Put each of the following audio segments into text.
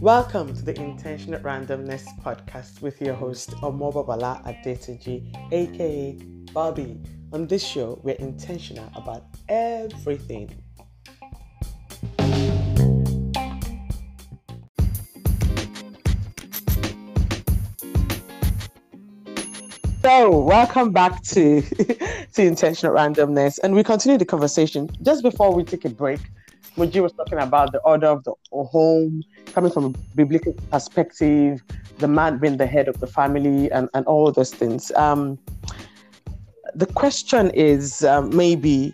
Welcome to the Intentional Randomness podcast with your host Omobabala Adetuji, aka Bobby. On this show, we're intentional about everything. So, welcome back to to Intentional Randomness, and we continue the conversation. Just before we take a break, Moji was talking about the order of the home, coming from a biblical perspective, the man being the head of the family, and, and all those things. Um, the question is um, maybe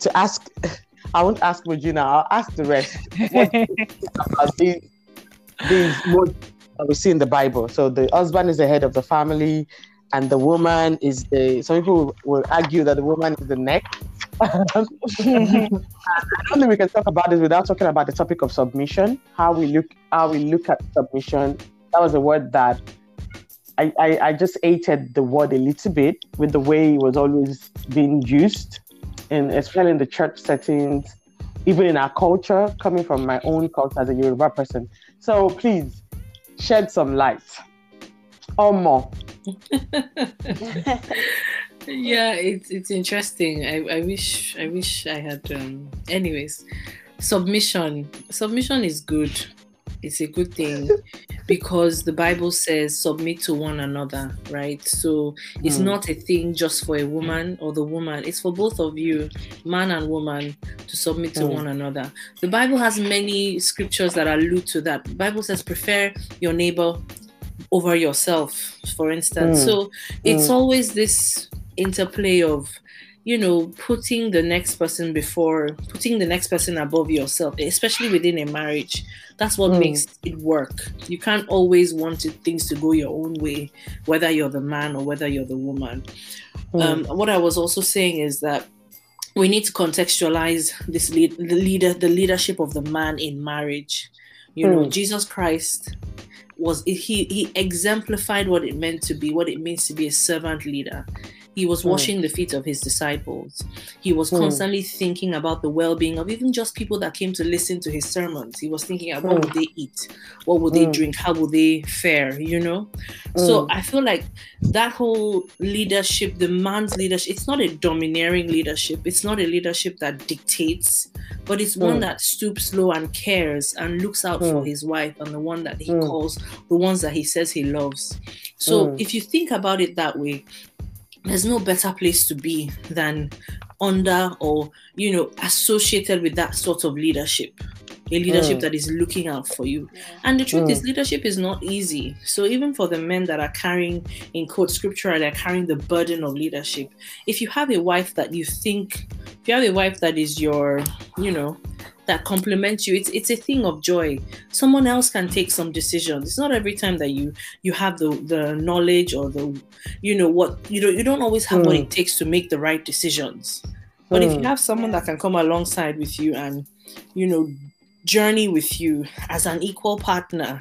to ask, I won't ask Regina, I'll ask the rest. about these, these modes that we see in the Bible. So the husband is the head of the family, and the woman is the. Some people will argue that the woman is the neck. I don't think we can talk about this without talking about the topic of submission. How we look, how we look at submission. That was a word that I, I, I just hated the word a little bit with the way it was always being used, and especially in the church settings, even in our culture, coming from my own culture as a Yoruba person. So please shed some light or more. yeah, it's it's interesting. I, I wish I wish I had um anyways. Submission. Submission is good. It's a good thing because the Bible says submit to one another, right? So it's Mm. not a thing just for a woman or the woman, it's for both of you, man and woman, to submit to Mm. one another. The Bible has many scriptures that allude to that. The Bible says prefer your neighbor over yourself, for instance. Mm. So it's Mm. always this interplay of you know putting the next person before putting the next person above yourself especially within a marriage that's what Mm. makes it work you can't always want it, things to go your own way whether you're the man or whether you're the woman Mm. um, what i was also saying is that we need to contextualize this lead, the leader the leadership of the man in marriage you know Mm. jesus christ was he he exemplified what it meant to be what it means to be a servant leader he was Mm. washing the feet of his disciples. He was Mm. constantly thinking about the well-being of even just people that came to listen to his sermons. He was thinking about what Mm. would they eat? What would they Mm. drink? How would they fare you know? So i feel like that whole leadership the man's leadership it's not a domineering leadership. It's not a leadership that dictates but it's one that stoops low and cares and looks out for his wife and the one that he calls the ones that he says he loves. So if you think about it that way there's no better place to be than under or you know associated with that sort of leadership. A leadership Mm. that is looking out for you. And the truth is leadership is not easy. So even for the men that are carrying in quote scripture they're carrying the burden of leadership if you have a wife that you think if you have a wife that is your you know that complements you it's it's a thing of joy someone else can take some decisions it's not every time that you you have the the knowledge or the you know what you don't you don't always have what Mm. it takes to make the right decisions but if you Mm. have someone that can come alongside with you and you know journey with you as an equal partner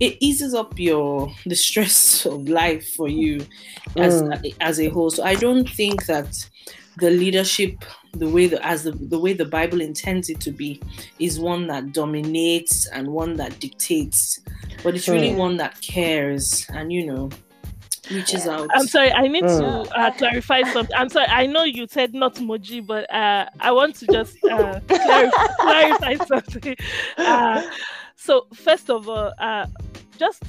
it eases up your the stress of life for you as Mm. as a whole so i don't think that the leadership the way the as the, the way the bible intends it to be is one that dominates and one that dictates but it's really Mm. one that cares and you know reaches out I'm sorry, I need Mm. to uh, clarify something. I'm sorry, I know you said not Moji, but uh, I want to just uh, clarify, clarify something. Uh, so, first of all, uh, just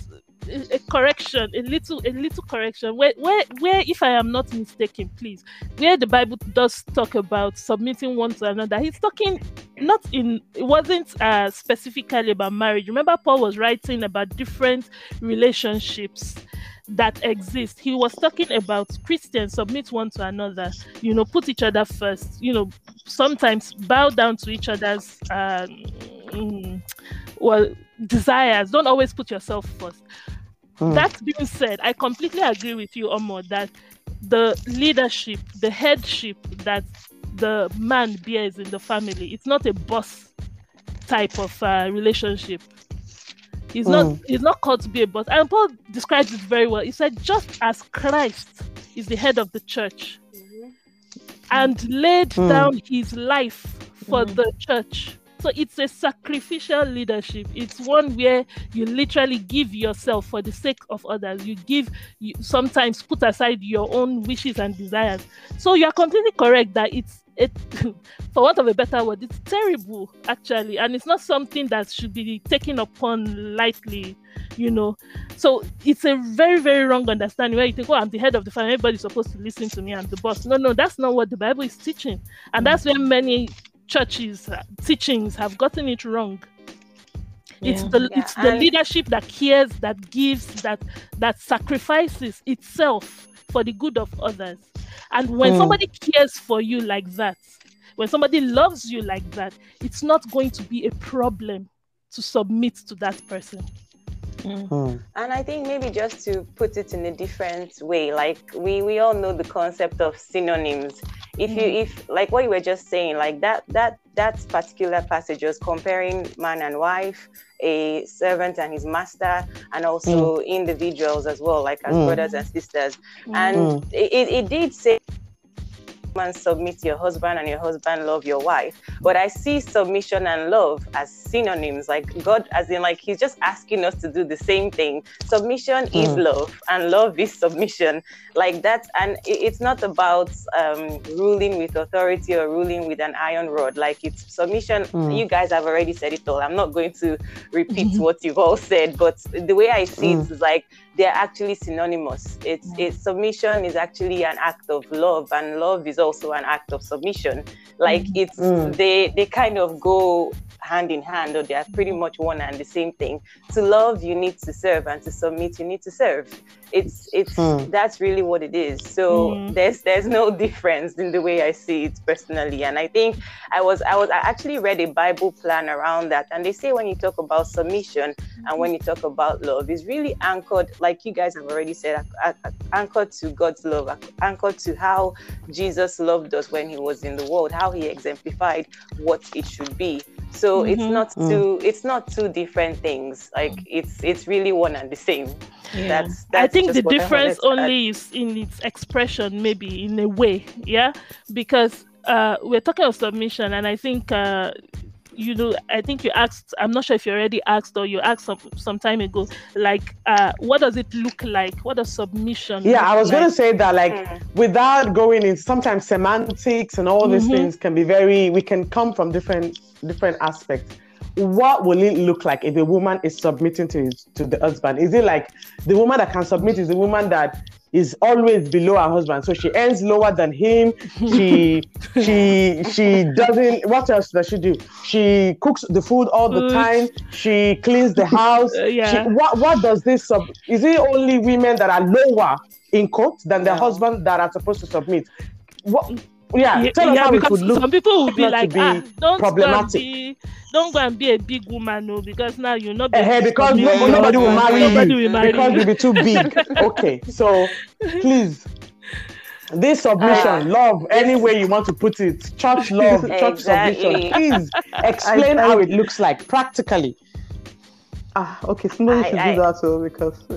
a, correction, a little, a little correction. Where, where, where, if I am not mistaken, please, where the Bible does talk about submitting one to another, he's talking not in. It wasn't uh, specifically about marriage. Remember, Paul was writing about different relationships that exist. He was talking about Christians submit one to another, you know, put each other first, you know, sometimes bow down to each other's um, mm, well desires. Don't always put yourself first. Mm. That being said, I completely agree with you, Omo, that the leadership, the headship that the man bears in the family, it's not a boss type of uh, relationship. He's not Mm. he's not called to be a boss. And Paul describes it very well. He said, just as Christ is the head of the church and laid Mm. down his life for Mhm. the church, So it's a sacrificial leadership. It's one where you literally give yourself for the sake of others. You give, you sometimes put aside your own wishes and desires. So you are completely correct that it's it for want of a better word it's terrible actually and it's not something that should be taken upon lightly you know so it's a very very wrong understanding where you think oh i'm the head of the family everybody's supposed to listen to me i'm the boss no no that's not what the bible is teaching and that's where many churches uh, teachings have gotten it wrong it's Yeah. the Yeah, it's the and- leadership that cares that gives that that sacrifices itself for the good of others and when Mm. somebody cares for you like that when somebody loves you like that it's not going to be a problem to submit to that person Hmm. And I think maybe just to put it in a different way, like we we all know the concept of synonyms. If you if like what you were just saying, like that that that particular passage was comparing man and wife, a servant and his master, and also individuals as well, like as Mm. brothers and sisters. And Mm. it, it did say man submit your husband and your husband love your wife. But i see submission and love as synonyms. Like god as in like he's just asking us to do the same thing. Submission is Mm. love and love is submission. Like that and it's not about um, ruling with authority or ruling with an iron rod. Like it's submission. Mm. you guys have already said it all. I'm not going to repeat what you've all said but the way i see Mm. it is like they're actually synonymous. It's, it's submission is actually an act of love, and love is also an act of submission. Like it's Mm. they they kind of go hand in hand, or they are pretty much one and the same thing. To love, you need to serve, and to submit, you need to serve. It's it's Mm. that's really what it is. So Mm. there's there's no difference in the way I see it personally, and I think I was I was I actually read a Bible plan around that, and they say when you talk about submission and when you talk about love, is really anchored, like you guys have already said, a- a- anchored to God's love, anchored to how Jesus loved us when He was in the world, how He exemplified what it should be. So it's Mhm. not Mm. two it's not two different things. Like it's it's really one and the same. Yeah. That's, I think the difference to add. only is in its expression, maybe in a way, yeah, because uh, we're talking of submission, and I think uh, you know, I think you asked. I'm not sure if you already asked or you asked some some time ago. Like, uh, what does it look like? What does submission? Yeah, look I was like? going to say that, like, Mm. without going in, sometimes semantics and all these Mhm. things can be very. We can come from different different aspects. What will it look like if a woman is submitting to his, to the husband? Is it like the woman that can submit is the woman that is always below her husband, so she earns lower than him. She she she doesn't. What else does she do? She cooks the food all the time. She cleans the house. Uh, yeah. She, what what does this sub? Is it only women that are lower in quote than their No. husband that are supposed to submit? What? Yeah, Yeah, tell us yeah, because some people will be like, be ah, don't problematic. be, don't go and be a big woman, no, because now you're not. Able to because no, to your nobody will husband. marry Nobody you will marry because you. you'll be too big. okay, so please, this submission, Uh, love, any way you want to put it, church love, church Exactly. submission. Please explain I- how it looks like practically. Ah, okay, somebody I- should I- do that too because uh,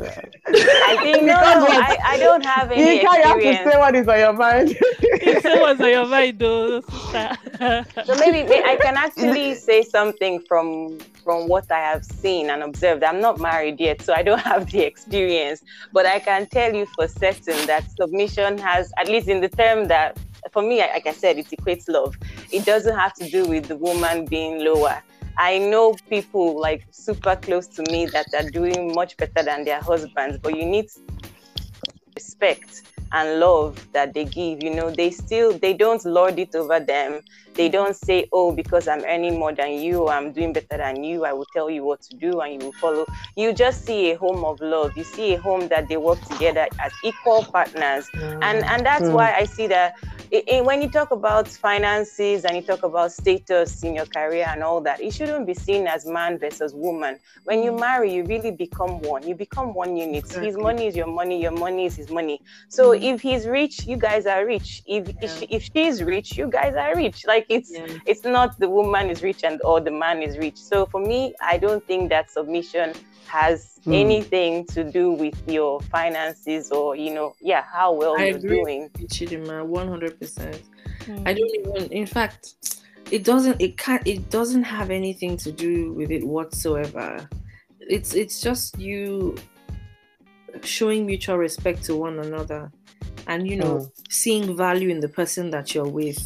I think no, no, I, I don't have any You can't have to say what is on your mind. You say what's on your mind, though, sister. So maybe may- I can actually say something from from what I have seen and observed. I'm not married yet, so I don't have the experience, but I can tell you for certain that submission has, at least in the term that, for me, like I said, it equates love. It doesn't have to do with the woman being lower. I know people like super close to me that are doing much better than their husbands, but you need respect and love that they give you know? They still they don't lord it over them they don't say oh because i'm earning more than you or i'm doing better than you i will tell you what to do and you will follow. You just see a home of love. You see a home that they work together as equal partners. Mm. And and that's Mm. why i see that i- i- when you talk about finances and you talk about status in your career and all that it shouldn't be seen as man versus woman. When you mm. marry you really become one. You become one unit. His money is your money your money is his money. So mm. if he's rich you guys are rich. If if, she, if she's rich you guys are rich. Like it's Yeah. it's not the woman is rich and or the man is rich so for me i don't think that submission has Hmm. anything to do with your finances or you know yeah how well I you're agree. doing Chidima, one hundred percent. Mm. I don't even. In fact, it doesn't it can't it doesn't have anything to do with it whatsoever it's it's just you showing mutual respect to one another and you know Mm. seeing value in the person that you're with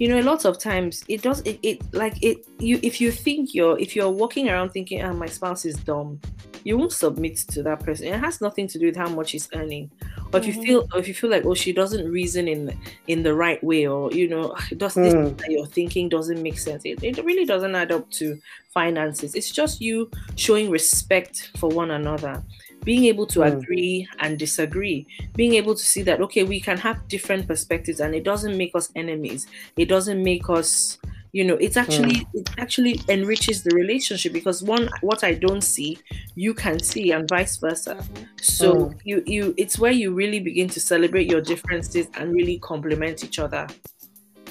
you know a lot of times it does it, it like it you if you think you're if you're walking around thinking ah my spouse is dumb you won't submit to that person. It has nothing to do with how much he's earning. Or if you Mhm. feel or if you feel like oh she doesn't reason in in the right way or you know does this Mm. that you're thinking doesn't make sense. It, it really doesn't add up to finances. It's just you showing respect for one another being able to Mm. agree and disagree being able to see that okay we can have different perspectives and it doesn't make us enemies it doesn't make us you know it's actually it actually enriches the relationship because one what i don't see you can see and vice versa so Mm. you you it's where you really begin to celebrate your differences and really complement each other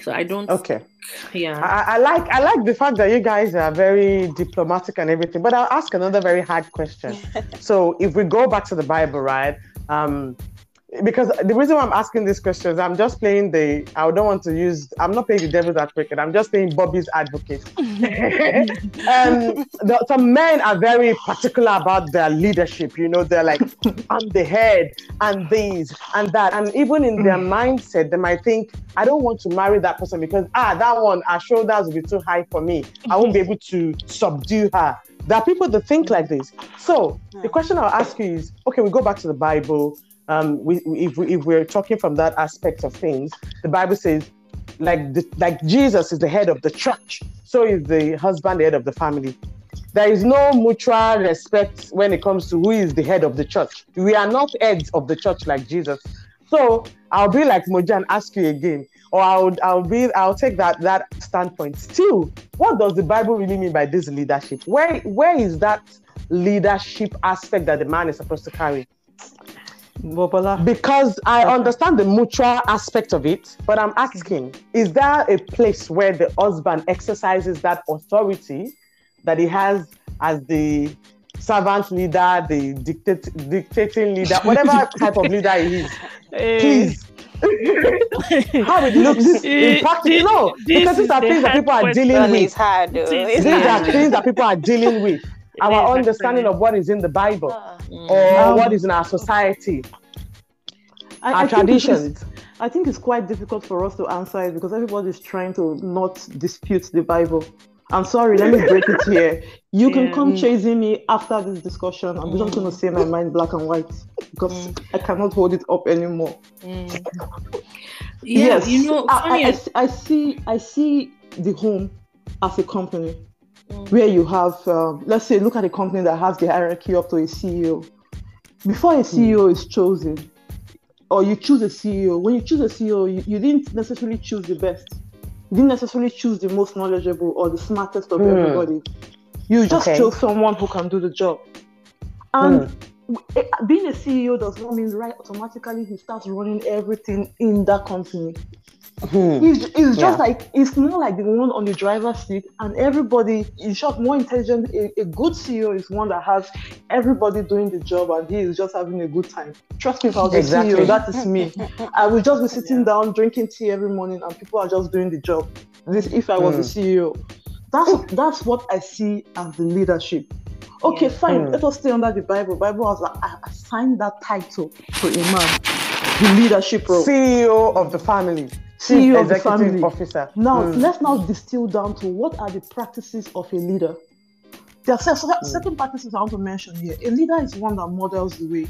so i don't Okay. yeah I, I like I like the fact that you guys are very diplomatic and everything. But I'll ask another very hard question. so if we go back to the Bible, right? Um, because the reason why I'm asking these questions, I'm just playing the. I don't want to use. I'm not playing the devil's advocate. I'm just playing Bobby's advocate. um, the, some men are very particular about their leadership. You know, they're like, I'm the head, and these and that, and even in their mindset, they might think, I don't want to marry that person because ah, that one, her shoulders will be too high for me. I won't be able to subdue her. There are people that think like this. So the question I'll ask you is, okay, we go back to the Bible. Um, we, if, we, if we're talking from that aspect of things, the Bible says, like the, like Jesus is the head of the church, so is the husband the head of the family. There is no mutual respect when it comes to who is the head of the church. We are not heads of the church like Jesus. So I'll be like Moja and ask you again, or I'll I'll be I'll take that that standpoint. Still, what does the Bible really mean by this leadership? Where where is that leadership aspect that the man is supposed to carry? Bobola. Because I understand the mutual aspect of it, but I'm asking, is there a place where the husband exercises that authority that he has as the servant leader, the dictate, dictating leader, whatever type of leader he is? Eh, Please. How it looks in practice? No, because these are things that people are dealing with. hard. It is It's These are things that people are dealing with. Our Exactly. understanding of what is in the Bible Ah. or Um, what is in our society, I, our I think it's- traditions. I think it's quite difficult for us to answer it because everybody is trying to not dispute the Bible. I'm sorry, let me break it here. You can come Mm. chasing me after this discussion. I'm just going to say my mind black and white because I cannot hold it up anymore. Mm. yeah you know I, funny I- I as- s- I see. I see the home as a company Mm. Where you have, um, let's say, look at a company that has the hierarchy up to a CEO. Before a CEO is chosen, or you choose a CEO, when you choose a CEO, you, you didn't necessarily choose the best. You didn't necessarily choose the most knowledgeable or the smartest of Hmm. everybody. You just Okay. chose someone who can do the job. And eh, being a CEO does not mean right automatically he starts running everything in that company. Hmm. It's, it's just Yeah. like it's more like the one on the driver's seat, and everybody in short, more intelligent. A, a good CEO is one that has everybody doing the job, and he is just having a good time. Trust me, if I was Exactly. a CEO, that is me. I will just be sitting down drinking tea every morning, and people are just doing the job. This, if I was Mm. a CEO, that's that's what I see as the leadership. Okay, Yeah. fine. Mm. Let us stay under the Bible. Bible has a- assigned that title to a man, the leadership role. CEO of the family, CEO of the family. officer. Now, Hmm. let's now distill down to what are the practices of a leader. There are cer- certain practices I want to mention here. A leader is one that models the way.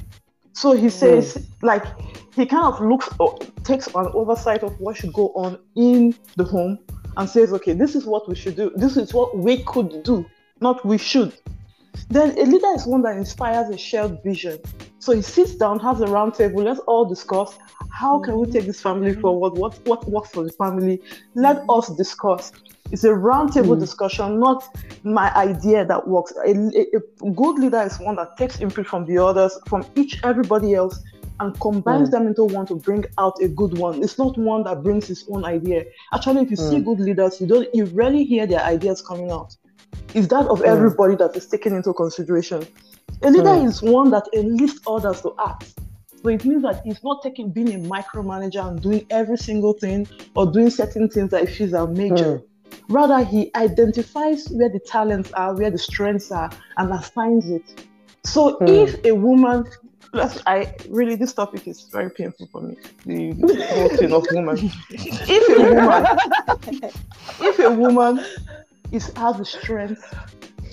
So he says, like, he kind of looks, or takes an oversight of what should go on in the home and says, okay, this is what we should do. This is what we could do, not we should. Then a leader is one that inspires a shared vision. So he sits down, has a round table, let's all discuss how can we take this family forward? What what works for the family? Let us discuss. It's a round table Mm. discussion, not my idea that works. A, a- a good leader is one that takes input from the others, from each everybody else, and combines Mm. them into one to bring out a good one. It's not one that brings his own idea. Actually, if you see Mm. good leaders, you don't you rarely hear their ideas coming out. It's that of Mm. everybody that is taken into consideration. A leader Mm. is one that enlists others to act. So it means that he's not taking being a micromanager and doing every single thing or doing certain things that he feels are major. Rather, he identifies where the talents are, where the strengths are, and assigns it. So Hmm. if a woman, let's, I really this topic is very painful for me. The whole thing of woman. If a woman, if a woman is has the strength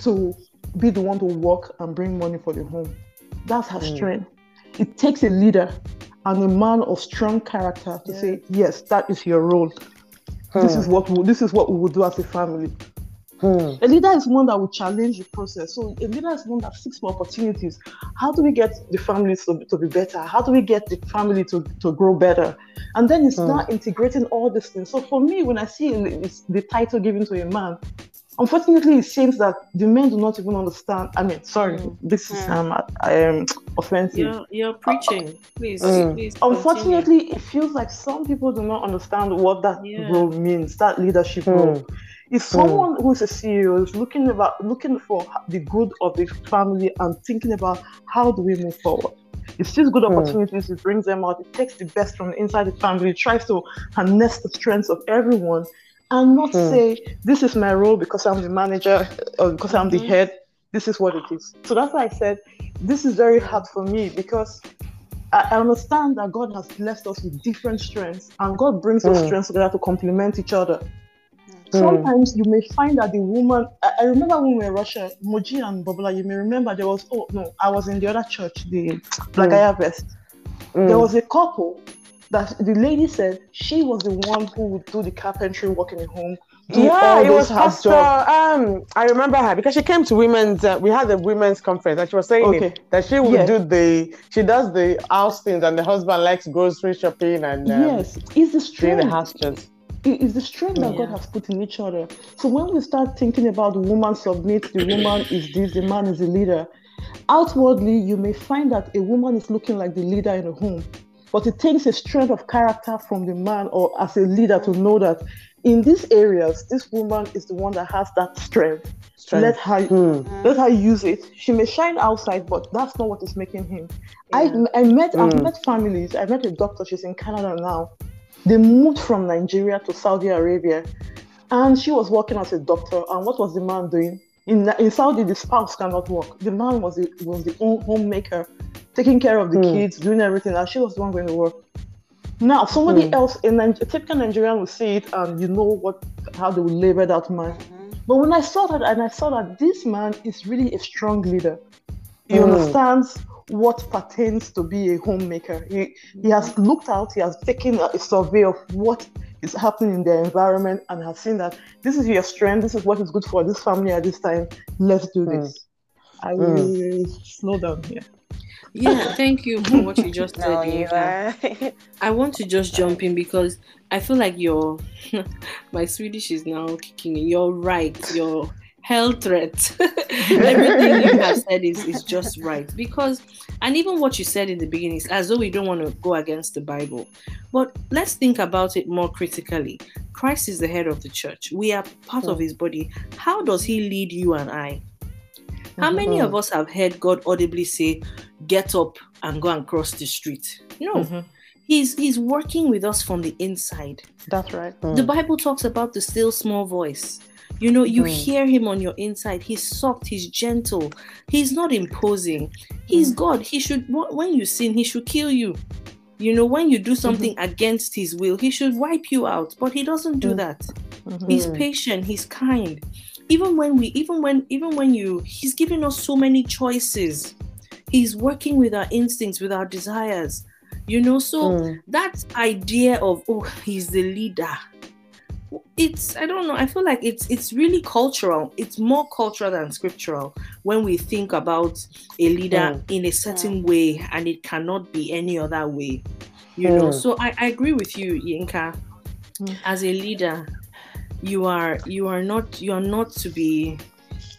to be the one to work and bring money for the home, that's her Mm. strength. It takes a leader and a man of strong character to say, yes, that is your role. This Hmm. is what we, this is what we will do as a family. Hmm. A leader is one that will challenge the process. So a leader is one that seeks for opportunities. How do we get the families to, to be better? How do we get the family to, to grow better? And then it's Hmm. now integrating all these things. So for me, when I see it's the title given to a man, unfortunately, it seems that the men do not even understand. I mean, sorry, Hmm. this is Hmm. um, um offensive. You're you're preaching. Please, Mm. please. continue. Unfortunately, it feels like some people do not understand what that Yeah. role means, that leadership Hmm. role. If someone who is a CEO is looking about looking for the good of the family and thinking about how do we move forward, it sees good Hmm. opportunities, it brings them out, it takes the best from inside the family, it tries to harness the strengths of everyone, and not Hmm. say this is my role because I'm the manager or because I'm the Mhm. head. This is what it is. So that's why I said this is very hard for me because I understand that God has blessed us with different strengths, and God brings those Mm. strengths together to complement each other. Mm. Sometimes you may find that the woman. I, I remember when we were in Russia, Moji and Bobola. You may remember there was. Oh no, I was in the other church, the Blagaya Vest. Hmm. There was a couple that the lady said she was the one who would do the carpentry work in the home. Yeah, it was Pastor. Um, I remember her because she came to women's. Uh, we had a women's conference, and she was saying Okay. it, that she would Yeah. do the. She does the house things, and the husband likes grocery shopping and um, yes, it's the strength. the house chores. It is the strength that God has put in each other. So when we start thinking about the woman submits, the woman is this, the man is the leader, outwardly you may find that a woman is looking like the leader in a home. But it takes a strength of character from the man or as a leader to know that in these areas, this woman is the one that has that strength. Let her Hmm. let her use it. She may shine outside, but that's not what is making him. I I met I've Mm. met families. I met a doctor. She's in Canada now. They moved from Nigeria to Saudi Arabia, and she was working as a doctor. And what was the man doing? In in Saudi, the spouse cannot work. The man was the was the home- homemaker, taking care of the Hmm. kids, doing everything, and she was the one going to work. Now, somebody Hmm. else in a typical Nigerian will see it, and you know what how they will label that man. But when I saw that, and I saw that this man is really a strong leader, he Mm. understands what pertains to be a homemaker. He, he has looked out, he has taken a, a survey of what is happening in their environment and has seen that this is your strength, this is what is good for this family at this time. Let's do Mm. this. I will slow down here. Yeah, thank you for what you just No, said. you are. I want to just jump in because I feel like your my Swedish is now kicking in. You're right. Your health threat. Everything you have said is, is just right. Because and even what you said in the beginning is as though we don't want to go against the Bible. But let's think about it more critically. Christ is the head of the church. We are part of hmm. his body. How does he lead you and I? How many mm-hmm. of us have heard God audibly say, get up and go and cross the street? No. Mhm. He's he's working with us from the inside. That's right. The hmm. Bible talks about the still small voice. You know, you Mm. hear him on your inside. He's soft, he's gentle, he's not imposing. He's God. He should when you sin, he should kill you. You know, when you do something against his will, he should wipe you out. But he doesn't do Mm. that. Mhm. He's Mm. patient, he's kind. Even when we even when even when you he's giving us so many choices. He's working with our instincts, with our desires. You know, so Mm. that idea of oh he's the leader it's i don't know i feel like it's it's really cultural. It's more cultural than scriptural when we think about a leader in a certain way and it cannot be any other way you know? Mm. so i, I agree with you yinka. Mm. as a leader you are you are not you are not to be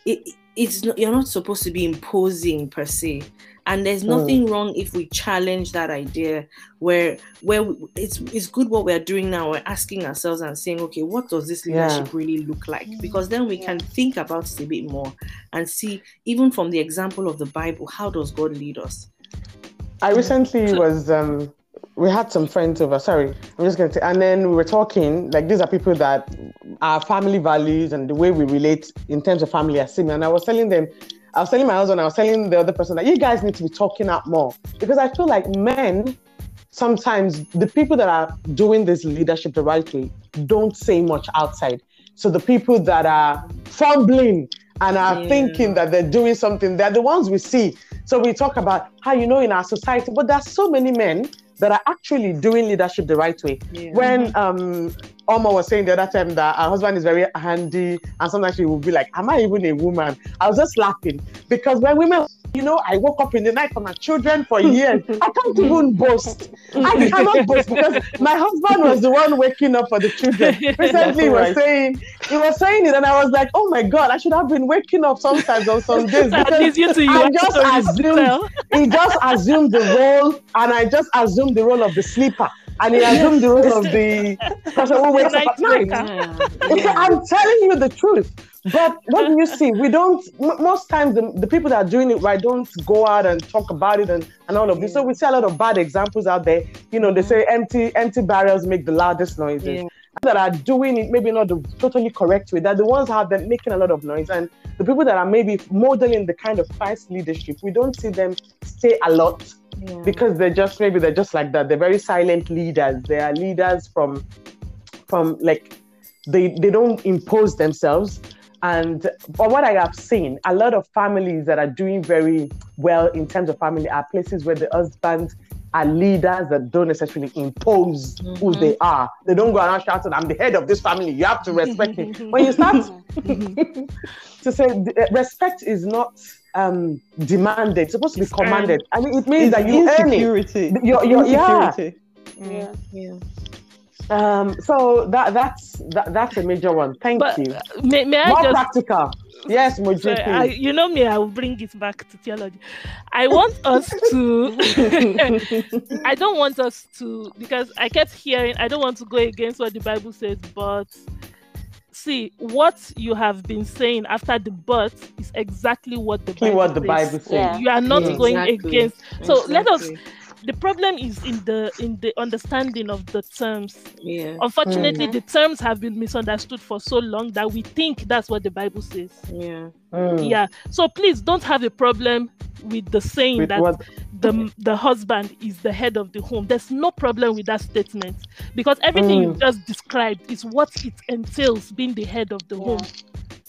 it, it's not, you're not supposed to be imposing per se and there's Mm. nothing wrong if we challenge that idea where where we, it's it's good what we're doing now we're asking ourselves and saying okay what does this Yeah. leadership really look like because then we can think about it a bit more and see even from the example of the bible how does god lead us I recently was um we had some friends over. Sorry, I'm just going to. And then we were talking. Like these are people that our family values and the way we relate in terms of family are similar. And I was telling them, I was telling my husband, I was telling the other person that you guys need to be talking out more because I feel like men sometimes the people that are doing this leadership the right way don't say much outside. So the people that are fumbling and are Yeah. thinking that they're doing something, they're the ones we see. So we talk about how you know in our society, but there's so many men that are actually doing leadership the right way. Yeah. When um Oma was saying the other time that her husband is very handy, and sometimes she will be like, Am I even a woman? I was just laughing because when women, you know, I woke up in the night for my children for years. I can't even boast. I cannot boast because my husband was the one waking up for the children. Recently, he was Right. saying, he was saying it, and I was like, Oh my God, I should have been waking up sometimes on some days. Because least you you I just assumed he just assumed the role, and I just assumed the role of the sleeper, and he assumed the role of the person who wakes up at night. Okay, I'm telling you the truth. But what do you see? We don't. M- most times, the, the people that are doing it right don't go out and talk about it and, and all of this. So we see a lot of bad examples out there. You know, they say empty empty barrels make the loudest noises. Yeah. That are doing it maybe not the totally correct way. That the ones have been making a lot of noise, and the people that are maybe modeling the kind of Christ leadership, we don't see them say a lot because they're just maybe they're just like that. They're very silent leaders. They are leaders from from like they they don't impose themselves. And but what I have seen, a lot of families that are doing very well in terms of family are places where the husbands are leaders that don't necessarily impose who mm-hmm. they are. They don't go around shouting, "I'm the head of this family. You have to respect me." When you start to say respect is not um, demanded, it's supposed to be It's earned. commanded. I mean, it means It's that you earn it. insecurity. You're- you're- yeah. Yeah. Yeah. Um, so that that's that, that's a major one. Thank But you. uh, may, may I More just practical. Yes, Moji, Sorry, I, you know me, I will bring it back to theology. I want us to, I don't want us to, because I kept hearing, I don't want to go against what the Bible says, but see, what you have been saying after the but is exactly what the Bible what the says. Bible says. Yeah. You are not Yeah. going Exactly. against. So let us. The problem is in the in the understanding of the terms. Yeah. Unfortunately, Mhm. the terms have been misunderstood for so long that we think that's what the Bible says. Yeah. Mm. Yeah. So please don't have a problem with the saying With that what- the the husband is the head of the home. There's no problem with that statement because everything you Mm. just described is what it entails being the head of the home.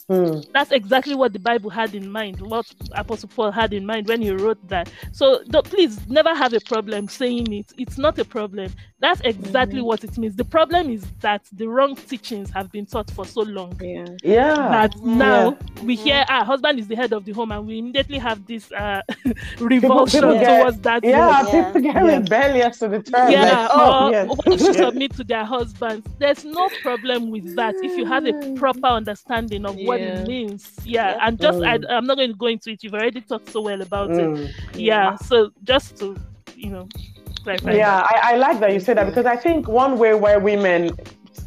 Mm. That's exactly what the Bible had in mind, what Apostle Paul had in mind when he wrote that. So don't, please never have a problem saying it. It's not a problem. That's exactly what it means. The problem is that the wrong teachings have been taught for so long Yeah. Yeah. that now we hear ah husband is the head of the home and we immediately have this uh revulsion people get- towards that yeah, word. Yeah. people get Yeah. rebellious to the term. yeah like, oh, or yes. want to submit to their husbands there's no problem with that if you have a proper understanding of what Yeah. it means yeah Yeah. and just Mm. I, i'm not going to go into it you've already talked so well about it mm. yeah so just to you know clarify Yeah, I, I like that you say that because I think one way where women,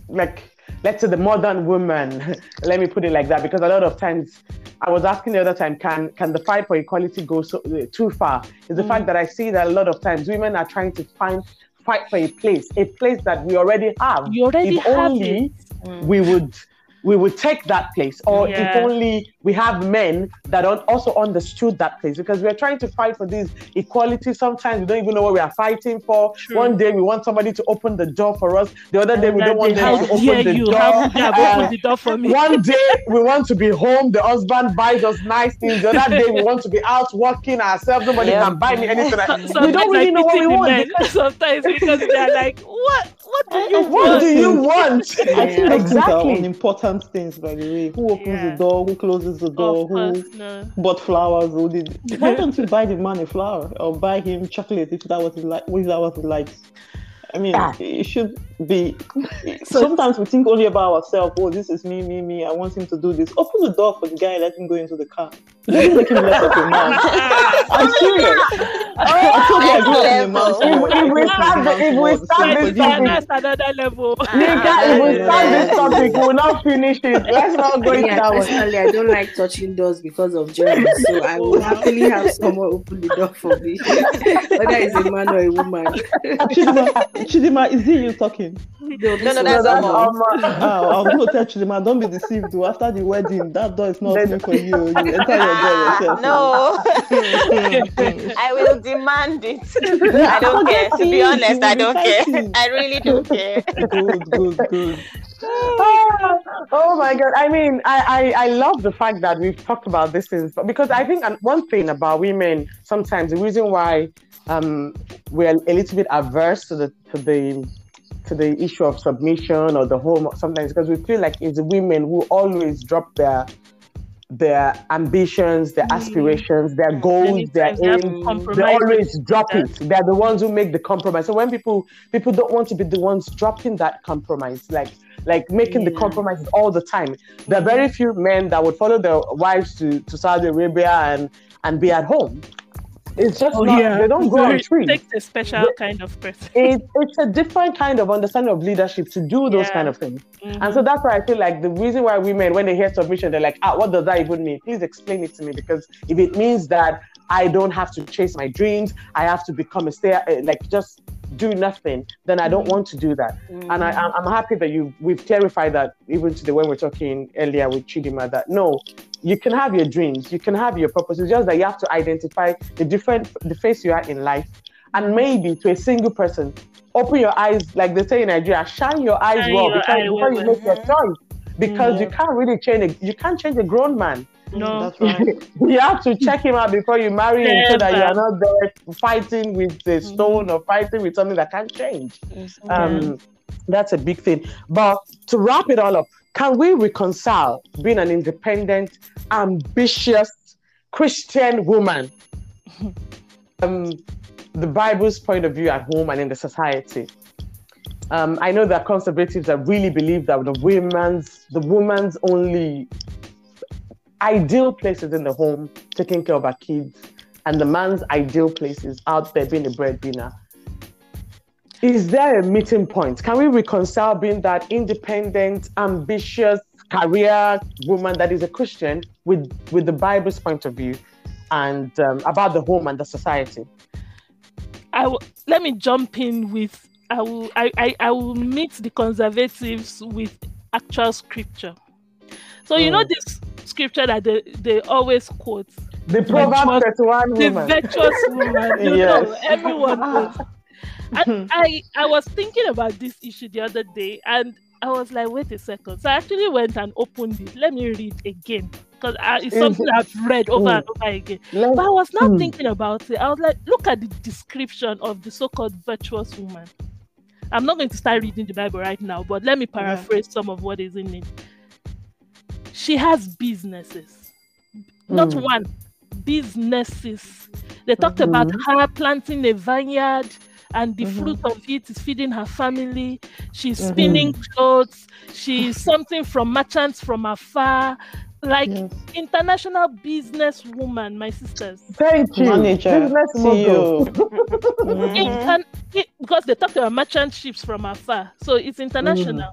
like, let's say the modern woman, let me put it like that, because a lot of times I was asking the other time, can can the fight for equality go so uh, too far? Is the fact that I see that a lot of times women are trying to find fight for a place, a place that we already have. you already if have only it we would we would take that place or if only we have men that un- also understood that place because we're trying to fight for this equality sometimes we don't even know what we are fighting for. True. one day we want somebody to open the door for us. The other day we don't want day, them how to open the you? door. How could have Uh, opened the door for me? one day we want to be home. The husband buys us nice things. The other day we want to be out working ourselves. Nobody Yeah. can buy me anything So- we don't really I know what we want. men. Sometimes because they're like what what do you what want do you want I think those things are exactly unimportant things, by the way. Who opens Yeah. the door? Who closes the door? of Who no bought flowers? Who did? Why don't you buy the man a flower or buy him chocolate if that was his like? If that was his likes? I mean, Ah. it should be. Sometimes we think only about ourselves. Oh, this is me, me, me. I want him to do this. Open the door for the guy. Let him go into the car. Don't make him less of a man. I'm serious. I told you I grew up in a man's If- if we I grew up start in a the- if we start this topic- that's another level. Nigga, if we start this topic, we'll not finish it. Let's not go into Yeah, that one. personally, I don't like touching doors because of germs, so I will happily have someone open the door for me, whether it's a man or a woman. Chidima, Chidima, is it you talking? No, No, no, this that's was- That's Omo. Omo. Oh, I'm going to tell Chidima, don't be deceived. Though. After the wedding, that door is not open for you. You enter your door yourself. no, I will demand it. I don't care. To be honest, I don't care. I really don't care. good, good, good. Ah, oh my god i mean I, I i love the fact that we've talked about this is because i think one thing about women sometimes the reason why um we're a little bit averse to the to the to the issue of submission or the home sometimes because we feel like it's women who always drop their their ambitions, their aspirations, their goals, their aims. They always drop it. They're the ones who make the compromise. So when people people don't want to be the ones dropping that compromise, like like making the Yeah. compromises all the time. There are very few men that would follow their wives to, to Saudi Arabia and and be at home. It's just Oh, not, yeah. they don't go on Very- trees takes a special kind of person. it, it's a different kind of understanding of leadership to do those Yeah. kind of things. Mhm. And so that's why I feel like the reason why women, when they hear submission, they're like, ah, what does that even mean? Please explain it to me. Because if it means that I don't have to chase my dreams, I have to become a stay, uh, like just do nothing, then I don't mm. want to do that. And I, I'm- I'm happy that you we've clarified that even today when we're talking earlier with Chidima that no, you can have your dreams, you can have your purposes, just that you have to identify the different the phase you are in life, and maybe to a single person, open your eyes, like they say in Nigeria, shine your eyes Shine well your because eye before you make your choice. Because you mm. can't really change a, you can't change a grown man. No. That's right. you have to check him out before you marry him so that you are not there fighting with a stone or fighting with something that can't change. Um, that's a big thing. But to wrap it all up, can we reconcile being an independent, ambitious Christian woman, um, the Bible's point of view at home and in the society? Um, I know there are conservatives that really believe that the women's, the woman's only ideal place is in the home, taking care of our kids, and the man's ideal place is out there being a breadwinner. Is there a meeting point? Can we reconcile being that independent, ambitious, career woman that is a Christian with with the Bible's point of view and um, about the home and the society? I will, let me jump in with I will I, I, I will meet the conservatives with actual scripture. So you know Mm. this scripture that they, they always quote The Proverbs 31 the woman. virtuous woman. You Yes. know, everyone. And I, I was thinking about this issue the other day and I was like, wait a second. So I actually went and opened it. Let me read again. Because it's something I've read over Mm. and over again. Let's- But I was now Hmm. thinking about it. I was like, look at the description of the so-called virtuous woman. I'm not going to start reading the Bible right now, but let me paraphrase some of what is in it. She has businesses, not Hmm. one, businesses. They talked about her planting a vineyard, and the Mhm. fruit of it is feeding her family. She's Mhm. spinning clothes. She's something from merchants from afar. Like Yes. international business woman, my sisters. Thank you. Manager, Business CEO. mogul. Mhm. Inter- it- because they talked about merchant ships from afar, so it's international.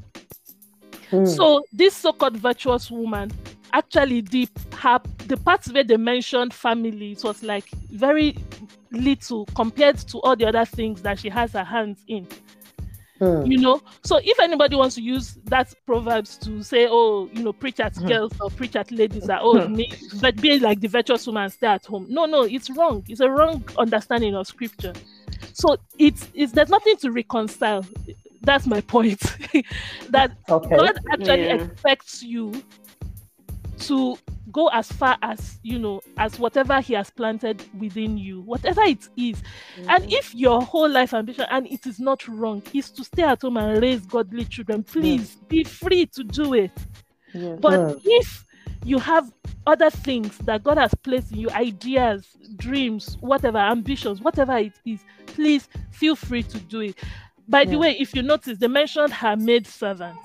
Hmm. So this so-called virtuous woman, actually, the her the parts where they mentioned family, it was like very little compared to all the other things that she has her hands in. Hmm. You know, so if anybody wants to use that proverbs to say, oh, you know, preach at Hmm. girls or preach at ladies that oh, me, but be like the virtuous woman, stay at home. No, no, it's wrong. It's a wrong understanding of scripture. So it's it's there's nothing to reconcile. That's my point. that Okay. God actually Yeah. expects you to go as far as you know as whatever he has planted within you whatever it is and if your whole life ambition and it is not wrong is to stay at home and raise godly children please be free to do it Yes. but Mm. if you have other things that God has placed in you, ideas, dreams, whatever, ambitions, whatever it is, please feel free to do it. By the way, if you notice, they mentioned her maid servants.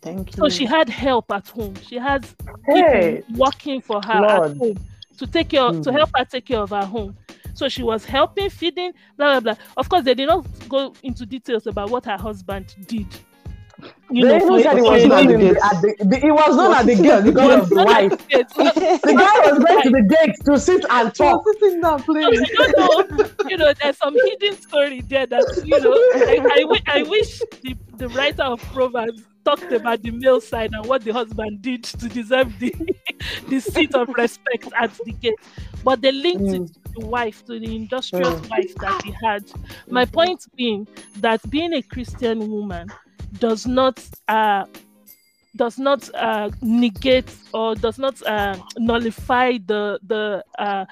Thank you. So she had help at home. She has Hey. working for her Lord. at home to take care to Mm. help her take care of her home. So she was helping, feeding, blah blah blah. Of course, they did not go into details about what her husband did. You They know, even for- said it was for- not in for- the, at the, the it was not at the gate the because of the wife. the guy was going to the gate to sit and She was talk. sitting down So playing. you don't know, you know, there's some hidden story there that you know. I, I, I wish the, the writer of Proverbs talked about the male side and what the husband did to deserve the the seat of respect at the gate, but they linked it to hmm. the wife, to the industrious hmm. wife that he had. My point being that being a Christian woman does not uh, does not uh, negate or does not uh, nullify the the uh,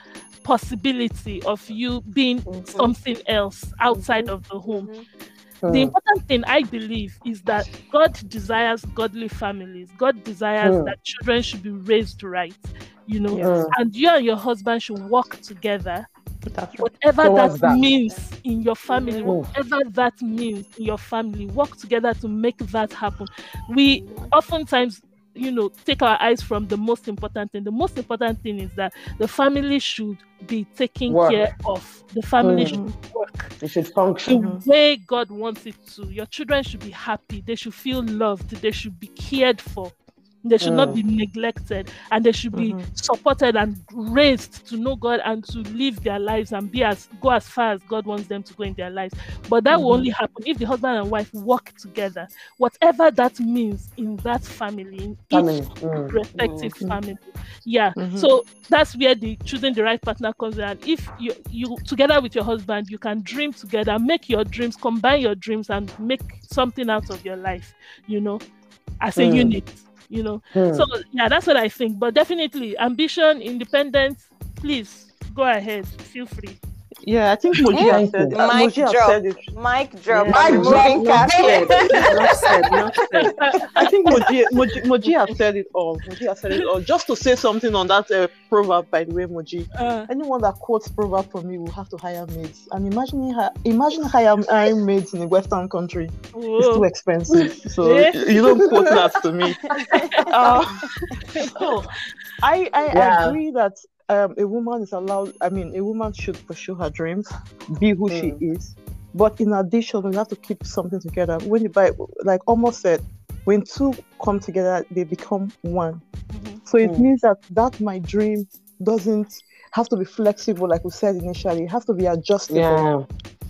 possibility of you being something else outside of the home. The important thing I believe is that God desires godly families. God desires Mm. that children should be raised right, you know, Yeah. and you and your husband should work together That's right. Whatever that, that. means in your family, Mm. whatever that means in your family, work together to make that happen. We oftentimes, you know, take our eyes from the most important thing. The most important thing is that the family should be taken Work. care of. The family Mm. should work It should the function. way God wants it to. Your children should be happy. They should feel loved. They should be cared for. They should not Mm. be neglected and they should be Mhm. supported and raised to know God and to live their lives and be as go as far as God wants them to go in their lives. But that will Mhm. only happen if the husband and wife work together, whatever that means in that family, in Family. each Mm. respective Mhm. family. Yeah. Mhm. So that's where the choosing the right partner comes in. And if you you together with your husband, you can dream together, make your dreams, combine your dreams, and make something out of your life. You know, as a Mm. unit. You know. Mm. So yeah, that's what I think. But definitely, ambition, independence. Please go ahead. Feel free. Yeah, I think Moji has Thank said, you. uh, Mic Moji has drop. said it. Mic drop. Yeah. I'm drop. removing said. Enough said. Enough said. I think Moji, Moji, Moji has said it all. Moji has said it all. Just to say something on that uh, proverb, by the way, Moji. Uh, Anyone that quotes proverb from me will have to hire maids. And imagine hi- imagine hire, hiring maids in a Western country. It's too expensive. So Yeah. you don't quote that to me. Uh, so I I Yeah. agree that um, a woman is allowed. I mean, a woman should pursue her dreams, be who she is. But in addition, we have to keep something together. When the Bible, like almost said, when two come together, they become one. Mhm. So it Mm. means that that my dream doesn't have to be flexible, like we said initially. It has to be adjustable. Yeah.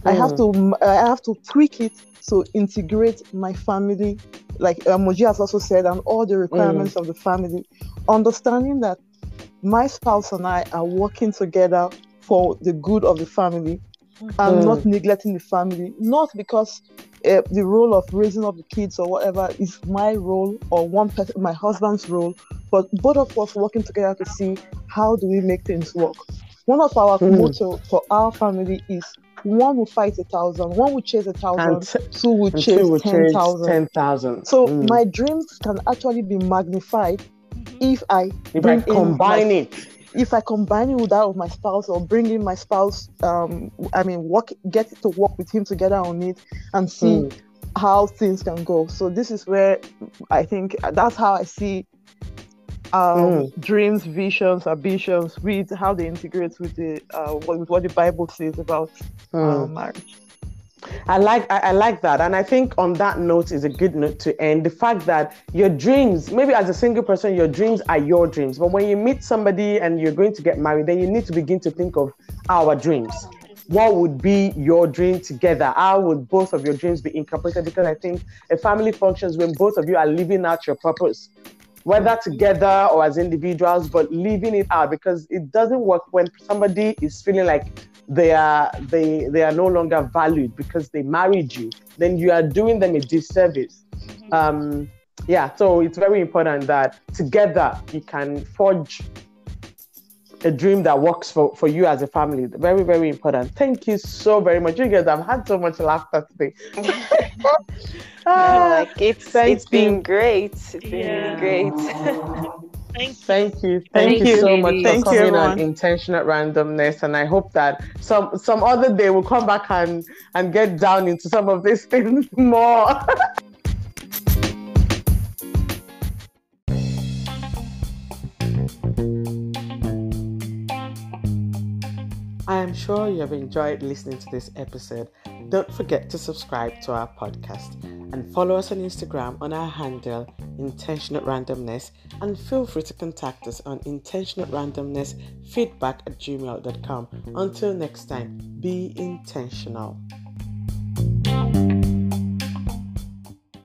I have Mm. to I have to tweak it to integrate my family, like uh, Moji has also said, and all the requirements Mm. of the family. Understanding that my spouse and I are working together for the good of the family and Mm. not neglecting the family, not because uh, the role of raising up the kids or whatever is my role or one person, my husband's role, but both of us working together to see how do we make things work. One of our Mm. motto for our family is one will fight a thousand, one will chase a thousand, t- two will chase two will ten chase thousand. 10,000. So Mm. my dreams can actually be magnified if I if I combine my it. if I combine it with that of my spouse or bring in my spouse, um, I mean, work, get to work with him together on it and see Mm. how things can go. So this is where I think that's how I see um, Mm. dreams, visions, ambitions with how they integrate with the uh, what, with what the Bible says about Mm. uh, marriage. I like I, I like that, and I think on that note is a good note to end. The fact that your dreams, maybe as a single person, your dreams are your dreams, but when you meet somebody and you're going to get married, then you need to begin to think of our dreams. What would be your dream together? How would both of your dreams be incorporated? Because I think a family functions when both of you are living out your purpose, whether together or as individuals, but living it out because it doesn't work when somebody is feeling like they are they they are no longer valued because they married you then you are doing them a disservice. Um yeah so it's very important that together you can forge a dream that works for for you as a family. Very very important. Thank you so very much. You guys have had so much laughter today. Ah, like it's thank it's been great. It's been Yeah. really great. Thank you. Thank you. Thank, Thank you you, so much ladies. for Thank you, coming on everyone. intentional randomness. And I hope that some some other day we'll come back and and get down into some of these things more. I am sure you have enjoyed listening to this episode. Don't forget to subscribe to our podcast and follow us on Instagram on our handle intentional randomness and feel free to contact us on intentional randomness feedback at gmail.com. Until next time, be intentional.